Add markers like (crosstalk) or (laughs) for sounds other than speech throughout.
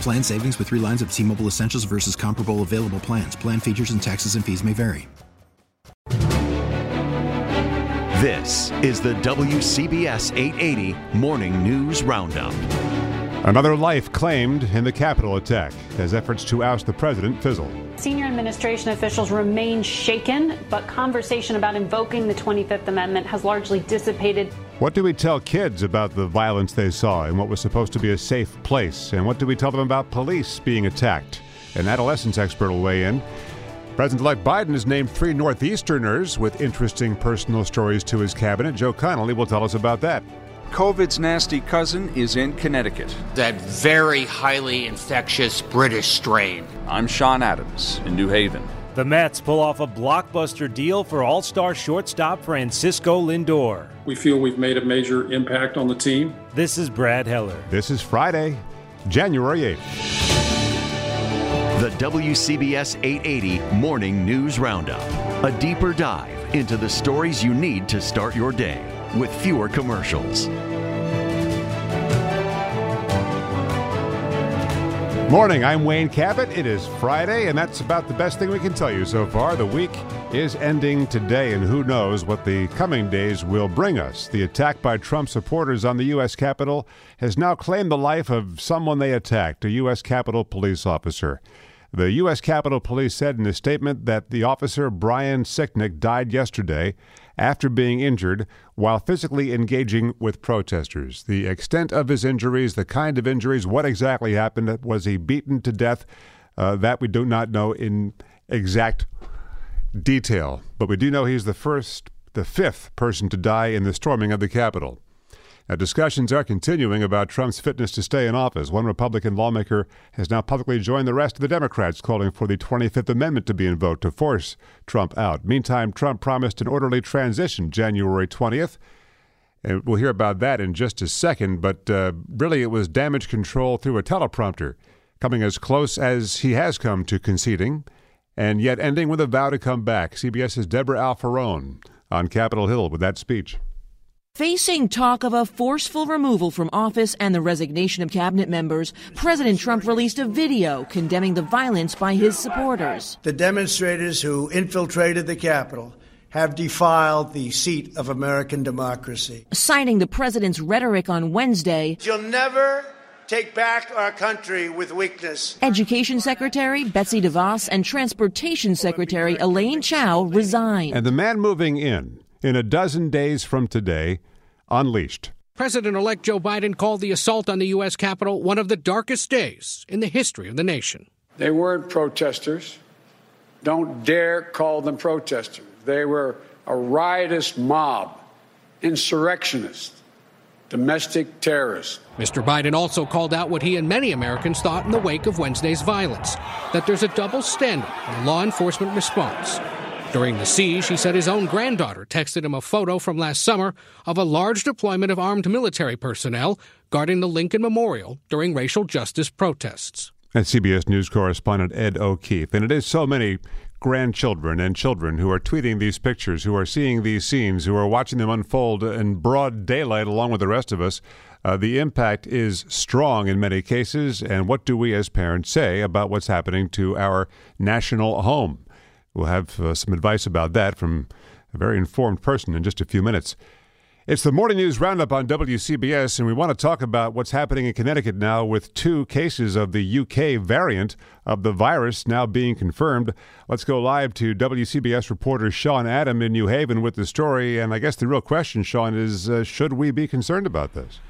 Plan savings with three lines of T Mobile Essentials versus comparable available plans. Plan features and taxes and fees may vary. This is the WCBS 880 Morning News Roundup. Another life claimed in the Capitol attack as efforts to oust the president fizzle. Senior administration officials remain shaken, but conversation about invoking the 25th Amendment has largely dissipated. What do we tell kids about the violence they saw in what was supposed to be a safe place? And what do we tell them about police being attacked? An adolescence expert will weigh in. President elect Biden has named three Northeasterners with interesting personal stories to his cabinet. Joe Connolly will tell us about that. COVID's nasty cousin is in Connecticut. That very highly infectious British strain. I'm Sean Adams in New Haven. The Mets pull off a blockbuster deal for all star shortstop Francisco Lindor. We feel we've made a major impact on the team. This is Brad Heller. This is Friday, January 8th. The WCBS 880 Morning News Roundup. A deeper dive into the stories you need to start your day with fewer commercials. Morning, I'm Wayne Cabot. It is Friday, and that's about the best thing we can tell you so far. The week is ending today, and who knows what the coming days will bring us. The attack by Trump supporters on the U.S. Capitol has now claimed the life of someone they attacked, a U.S. Capitol police officer. The U.S. Capitol Police said in a statement that the officer, Brian Sicknick, died yesterday after being injured while physically engaging with protesters. The extent of his injuries, the kind of injuries, what exactly happened, was he beaten to death? Uh, that we do not know in exact detail, but we do know he's the first, the fifth person to die in the storming of the Capitol. Now, discussions are continuing about Trump's fitness to stay in office. One Republican lawmaker has now publicly joined the rest of the Democrats, calling for the 25th Amendment to be invoked to force Trump out. Meantime, Trump promised an orderly transition January 20th. And we'll hear about that in just a second, but uh, really it was damage control through a teleprompter, coming as close as he has come to conceding, and yet ending with a vow to come back. CBS's Deborah Alfarone on Capitol Hill with that speech. Facing talk of a forceful removal from office and the resignation of cabinet members, President Trump released a video condemning the violence by his supporters. The demonstrators who infiltrated the Capitol have defiled the seat of American democracy. Citing the president's rhetoric on Wednesday, You'll never take back our country with weakness. Education Secretary Betsy DeVos and Transportation Secretary Elaine Chao resigned. And the man moving in in a dozen days from today, unleashed. President elect Joe Biden called the assault on the U.S. Capitol one of the darkest days in the history of the nation. They weren't protesters. Don't dare call them protesters. They were a riotous mob, insurrectionists, domestic terrorists. Mr. Biden also called out what he and many Americans thought in the wake of Wednesday's violence that there's a double standard in the law enforcement response. During the siege, he said his own granddaughter texted him a photo from last summer of a large deployment of armed military personnel guarding the Lincoln Memorial during racial justice protests. That's CBS News correspondent Ed O'Keefe. And it is so many grandchildren and children who are tweeting these pictures, who are seeing these scenes, who are watching them unfold in broad daylight along with the rest of us. Uh, the impact is strong in many cases. And what do we as parents say about what's happening to our national home? We'll have uh, some advice about that from a very informed person in just a few minutes. It's the morning news roundup on WCBS, and we want to talk about what's happening in Connecticut now with two cases of the UK variant of the virus now being confirmed. Let's go live to WCBS reporter Sean Adam in New Haven with the story. And I guess the real question, Sean, is uh, should we be concerned about this?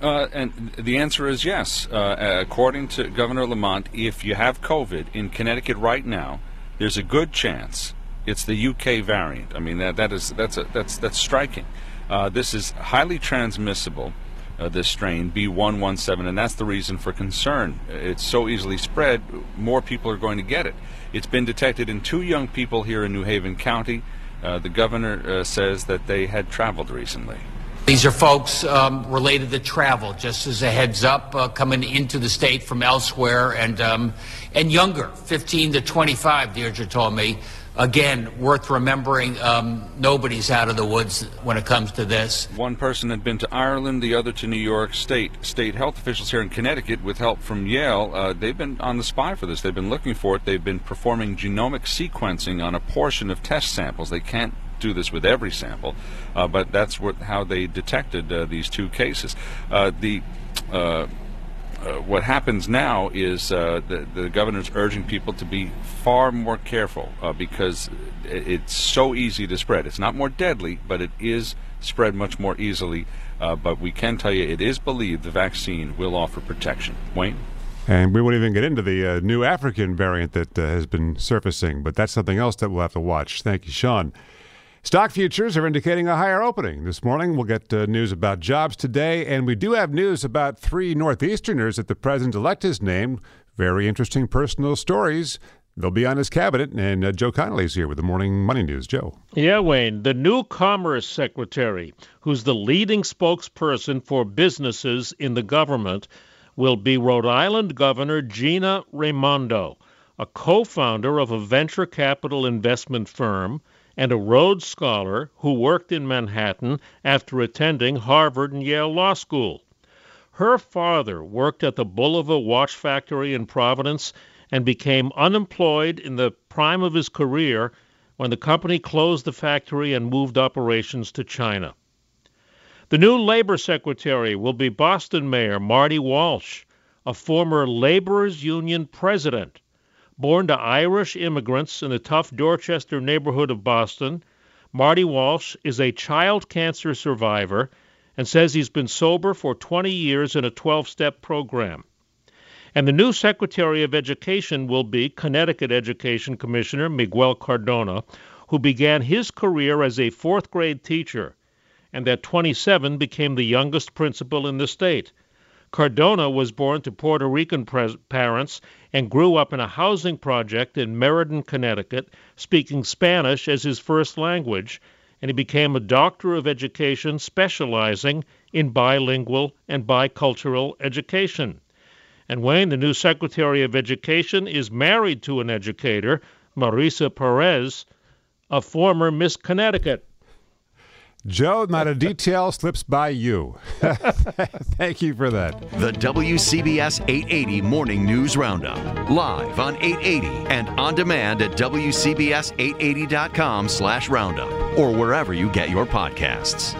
Uh, and the answer is yes. Uh, according to Governor Lamont, if you have COVID in Connecticut right now, there's a good chance it's the UK variant. I mean that that is that's a, that's that's striking. Uh, this is highly transmissible, uh, this strain, B117, and that's the reason for concern. It's so easily spread, more people are going to get it. It's been detected in two young people here in New Haven County. Uh, the governor uh, says that they had traveled recently. These are folks um, related to travel, just as a heads up, uh, coming into the state from elsewhere and um, and younger, 15 to 25. Deirdre told me again, worth remembering, um, nobody's out of the woods when it comes to this. One person had been to Ireland, the other to New York State. State health officials here in Connecticut, with help from Yale, uh, they've been on the spy for this. They've been looking for it. They've been performing genomic sequencing on a portion of test samples. They can't do this with every sample, uh, but that's what, how they detected uh, these two cases. Uh, the uh, uh, what happens now is uh, the, the governor's urging people to be far more careful because it's so easy to spread. It's not more deadly, but it is spread much more easily. But we can tell you it is believed the vaccine will offer protection. Wayne? And we won't even get into the uh, new African variant that uh, has been surfacing, but that's something else that we'll have to watch. Thank you, Sean. Stock futures are indicating a higher opening. This morning, we'll get uh, news about jobs today, and we do have news about three Northeasterners that the president elect has named. Very interesting personal stories. They'll be on his cabinet, and uh, Joe Connolly's here with the morning money news. Joe. Yeah, Wayne, the new Commerce Secretary, who's the leading spokesperson for businesses in the government, will be Rhode Island Governor Gina Raimondo, a co founder of a venture capital investment firm and a Rhodes Scholar who worked in Manhattan after attending Harvard and Yale Law School. Her father worked at the Bulova watch factory in Providence and became unemployed in the prime of his career when the company closed the factory and moved operations to China. The new labor secretary will be Boston Mayor Marty Walsh, a former laborers union president Born to Irish immigrants in the tough Dorchester neighborhood of Boston, Marty Walsh is a child cancer survivor and says he's been sober for 20 years in a 12 step program. And the new Secretary of Education will be Connecticut Education Commissioner Miguel Cardona, who began his career as a fourth grade teacher and at 27 became the youngest principal in the state. Cardona was born to Puerto Rican pres- parents and grew up in a housing project in Meriden, Connecticut, speaking Spanish as his first language, and he became a doctor of education specializing in bilingual and bicultural education. And Wayne, the new Secretary of Education, is married to an educator, Marisa Perez, a former Miss Connecticut. Joe, not a detail slips by you. (laughs) Thank you for that. The WCBS 880 Morning News Roundup. Live on 880 and on demand at WCBS880.com slash roundup or wherever you get your podcasts.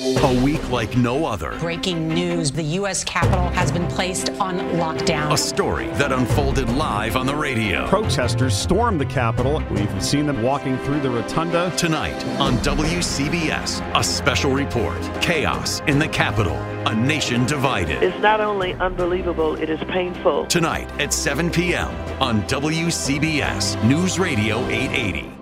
A week like no other. Breaking news the U.S. Capitol has been placed on lockdown. A story that unfolded live on the radio. Protesters stormed the Capitol. We've seen them walking through the rotunda. Tonight on WCBS, a special report Chaos in the Capitol, a nation divided. It's not only unbelievable, it is painful. Tonight at 7 p.m. on WCBS News Radio 880.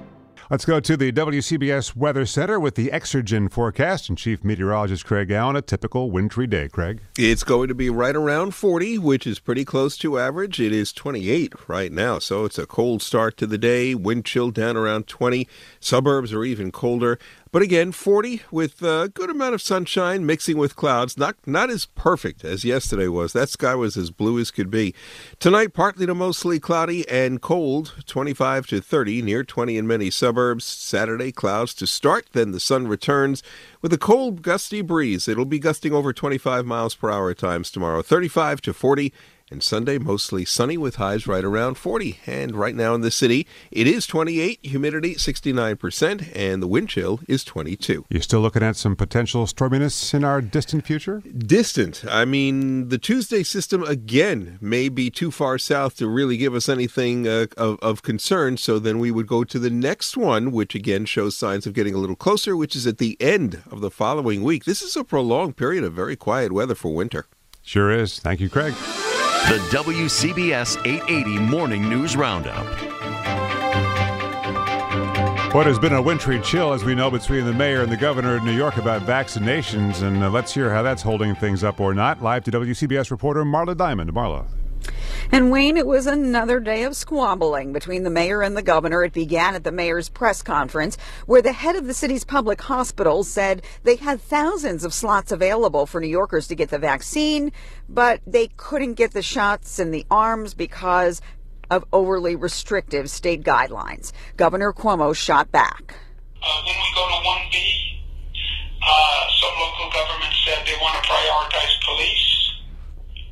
Let's go to the WCBS Weather Center with the Exergen forecast and Chief Meteorologist Craig Allen. A typical wintry day, Craig. It's going to be right around 40, which is pretty close to average. It is 28 right now, so it's a cold start to the day. Wind chill down around 20. Suburbs are even colder. But again, 40 with a good amount of sunshine mixing with clouds. Not not as perfect as yesterday was. That sky was as blue as could be. Tonight, partly to mostly cloudy and cold, 25 to 30, near 20 in many suburbs. Saturday, clouds to start, then the sun returns with a cold, gusty breeze. It'll be gusting over 25 miles per hour at times tomorrow, 35 to 40 And Sunday, mostly sunny with highs right around 40. And right now in the city, it is 28, humidity 69%, and the wind chill is 22. You're still looking at some potential storminess in our distant future? Distant. I mean, the Tuesday system again may be too far south to really give us anything uh, of, of concern. So then we would go to the next one, which again shows signs of getting a little closer, which is at the end of the following week. This is a prolonged period of very quiet weather for winter. Sure is. Thank you, Craig. The WCBS 880 Morning News Roundup. What has been a wintry chill, as we know, between the mayor and the governor of New York about vaccinations, and uh, let's hear how that's holding things up or not. Live to WCBS reporter Marla Diamond. Marla. And Wayne, it was another day of squabbling between the mayor and the governor. It began at the mayor's press conference, where the head of the city's public hospitals said they had thousands of slots available for New Yorkers to get the vaccine, but they couldn't get the shots in the arms because of overly restrictive state guidelines. Governor Cuomo shot back. Uh, when we go to 1B, uh, some local governments said they want to prioritize police.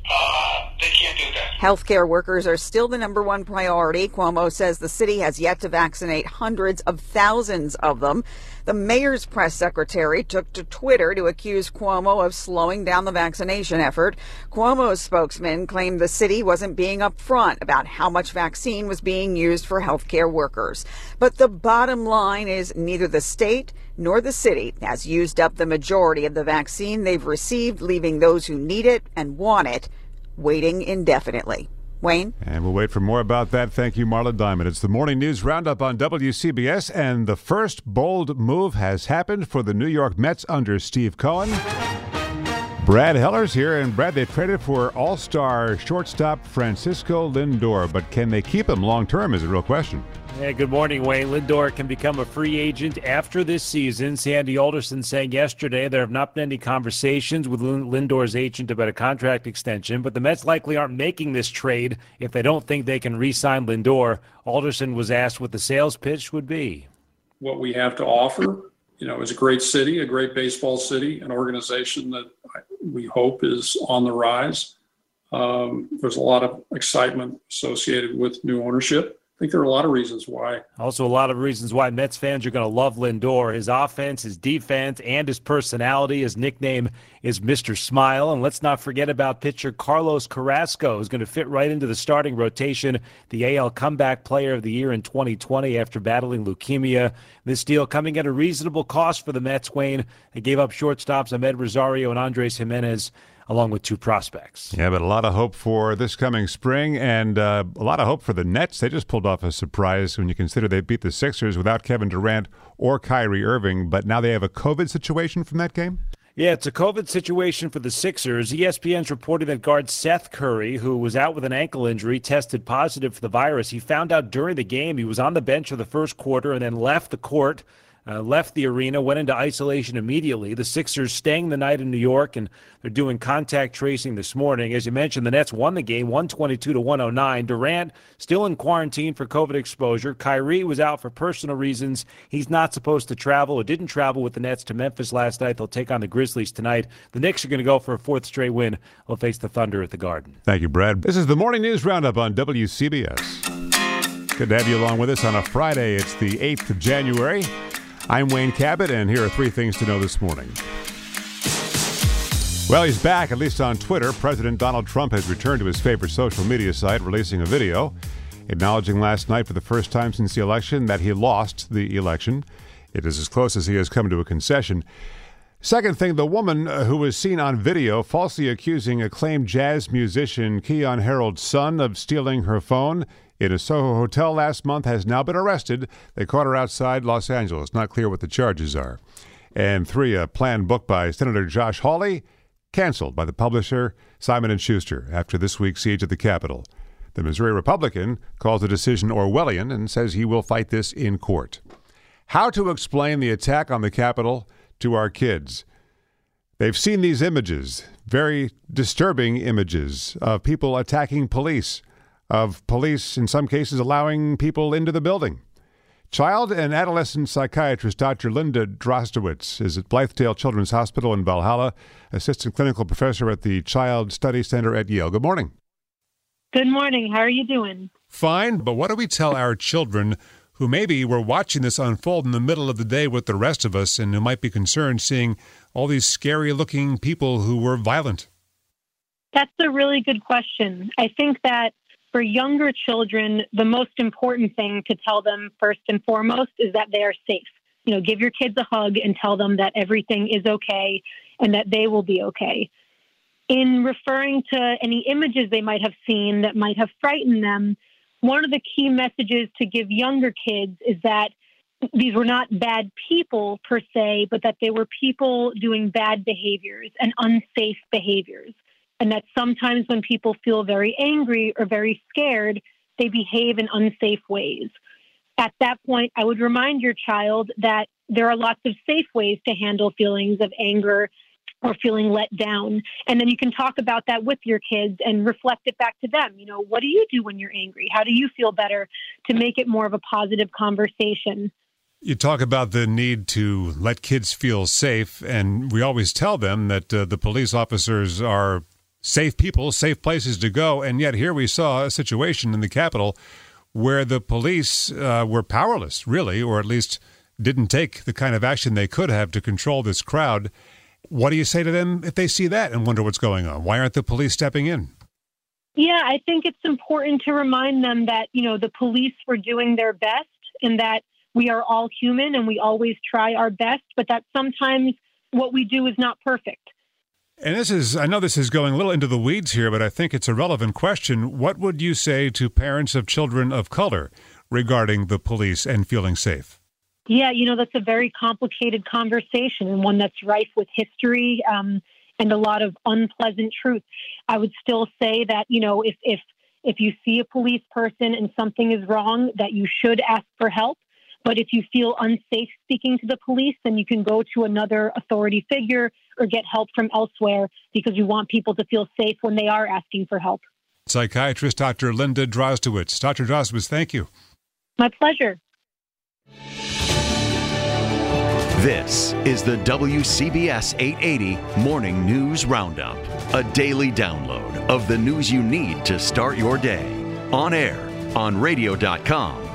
Uh, they can't do that. Healthcare workers are still the number one priority. Cuomo says the city has yet to vaccinate hundreds of thousands of them. The mayor's press secretary took to Twitter to accuse Cuomo of slowing down the vaccination effort. Cuomo's spokesman claimed the city wasn't being upfront about how much vaccine was being used for healthcare workers. But the bottom line is neither the state nor the city has used up the majority of the vaccine they've received, leaving those who need it and want it waiting indefinitely. Wayne? And we'll wait for more about that. Thank you, Marla Diamond. It's the Morning News Roundup on WCBS, and the first bold move has happened for the New York Mets under Steve Cohen. Brad Heller's here, and Brad, they traded for all star shortstop Francisco Lindor, but can they keep him long term is a real question. Yeah, good morning, Wayne. Lindor can become a free agent after this season. Sandy Alderson saying yesterday there have not been any conversations with Lindor's agent about a contract extension, but the Mets likely aren't making this trade if they don't think they can re sign Lindor. Alderson was asked what the sales pitch would be. What we have to offer, you know, is a great city, a great baseball city, an organization that we hope is on the rise. Um, there's a lot of excitement associated with new ownership I think there are a lot of reasons why. Also, a lot of reasons why Mets fans are going to love Lindor. His offense, his defense, and his personality. His nickname is Mr. Smile. And let's not forget about pitcher Carlos Carrasco, who's going to fit right into the starting rotation. The AL Comeback Player of the Year in 2020 after battling leukemia. This deal coming at a reasonable cost for the Mets, Wayne. They gave up shortstops Amed Rosario and Andres Gimenez along with two prospects. Yeah, but a lot of hope for this coming spring and uh, a lot of hope for the Nets. They just pulled off a surprise when you consider they beat the Sixers without Kevin Durant or Kyrie Irving, but now they have a COVID situation from that game? Yeah, it's a COVID situation for the Sixers. ESPN's reporting that guard Seth Curry, who was out with an ankle injury, tested positive for the virus. He found out during the game. He was on the bench for the first quarter and then left the court uh, left the arena, went into isolation immediately. The Sixers staying the night in New York, and they're doing contact tracing this morning. As you mentioned, the Nets won the game 122 to 109. Durant still in quarantine for COVID exposure. Kyrie was out for personal reasons. He's not supposed to travel or didn't travel with the Nets to Memphis last night. They'll take on the Grizzlies tonight. The Knicks are going to go for a fourth straight win. They'll face the Thunder at the Garden. Thank you, Brad. This is the Morning News Roundup on WCBS. Good to have you along with us on a Friday. It's the 8th of January. I'm Wayne Cabot, and here are three things to know this morning. Well, he's back, at least on Twitter. President Donald Trump has returned to his favorite social media site, releasing a video acknowledging last night for the first time since the election that he lost the election. It is as close as he has come to a concession. Second thing, the woman uh, who was seen on video falsely accusing acclaimed jazz musician Keyon Harrold's son of stealing her phone in a Soho hotel last month has now been arrested. They caught her outside Los Angeles. Not clear what the charges are. And three, a planned book by Senator Josh Hawley canceled by the publisher Simon & Schuster after this week's siege of the Capitol. The Missouri Republican calls the decision Orwellian and says he will fight this in court. How to explain the attack on the Capitol to our kids? They've seen these images, very disturbing images of people attacking police of police, in some cases, allowing people into the building. Child and adolescent psychiatrist Dr. Linda Drozdowicz is at Blythedale Children's Hospital in Valhalla, assistant clinical professor at the Child Study Center at Yale. Good morning. Good morning. How are you doing? Fine, but what do we tell our children who maybe were watching this unfold in the middle of the day with the rest of us and who might be concerned seeing all these scary looking people who were violent? That's a really good question. I think that for younger children, the most important thing to tell them first and foremost is that they are safe. You know, give your kids a hug and tell them that everything is okay and that they will be okay. In referring to any images they might have seen that might have frightened them, one of the key messages to give younger kids is that these were not bad people per se, but that they were people doing bad behaviors and unsafe behaviors. And that sometimes when people feel very angry or very scared, they behave in unsafe ways. At that point, I would remind your child that there are lots of safe ways to handle feelings of anger or feeling let down. And then you can talk about that with your kids and reflect it back to them. You know, what do you do when you're angry? How do you feel better to make it more of a positive conversation? You talk about the need to let kids feel safe, and we always tell them that uh, the police officers are safe people, safe places to go. And yet, here we saw a situation in the Capitol where the police uh, were powerless, really, or at least didn't take the kind of action they could have to control this crowd. What do you say to them if they see that and wonder what's going on? Why aren't the police stepping in? Yeah, I think it's important to remind them that, you know, the police were doing their best and that we are all human and we always try our best, but that sometimes what we do is not perfect. And this is, I know this is going a little into the weeds here, but I think it's a relevant question. What would you say to parents of children of color regarding the police and feeling safe? Yeah, you know, that's a very complicated conversation and one that's rife with history um, and a lot of unpleasant truth. I would still say that, you know, if, if, if you see a police person and something is wrong, that you should ask for help. But if you feel unsafe speaking to the police, then you can go to another authority figure or get help from elsewhere because we want people to feel safe when they are asking for help. Psychiatrist Dr. Linda Drozdowicz. Dr. Drozdowicz, thank you. My pleasure. This is the WCBS 880 Morning News Roundup, a daily download of the news you need to start your day. On air, on radio.com,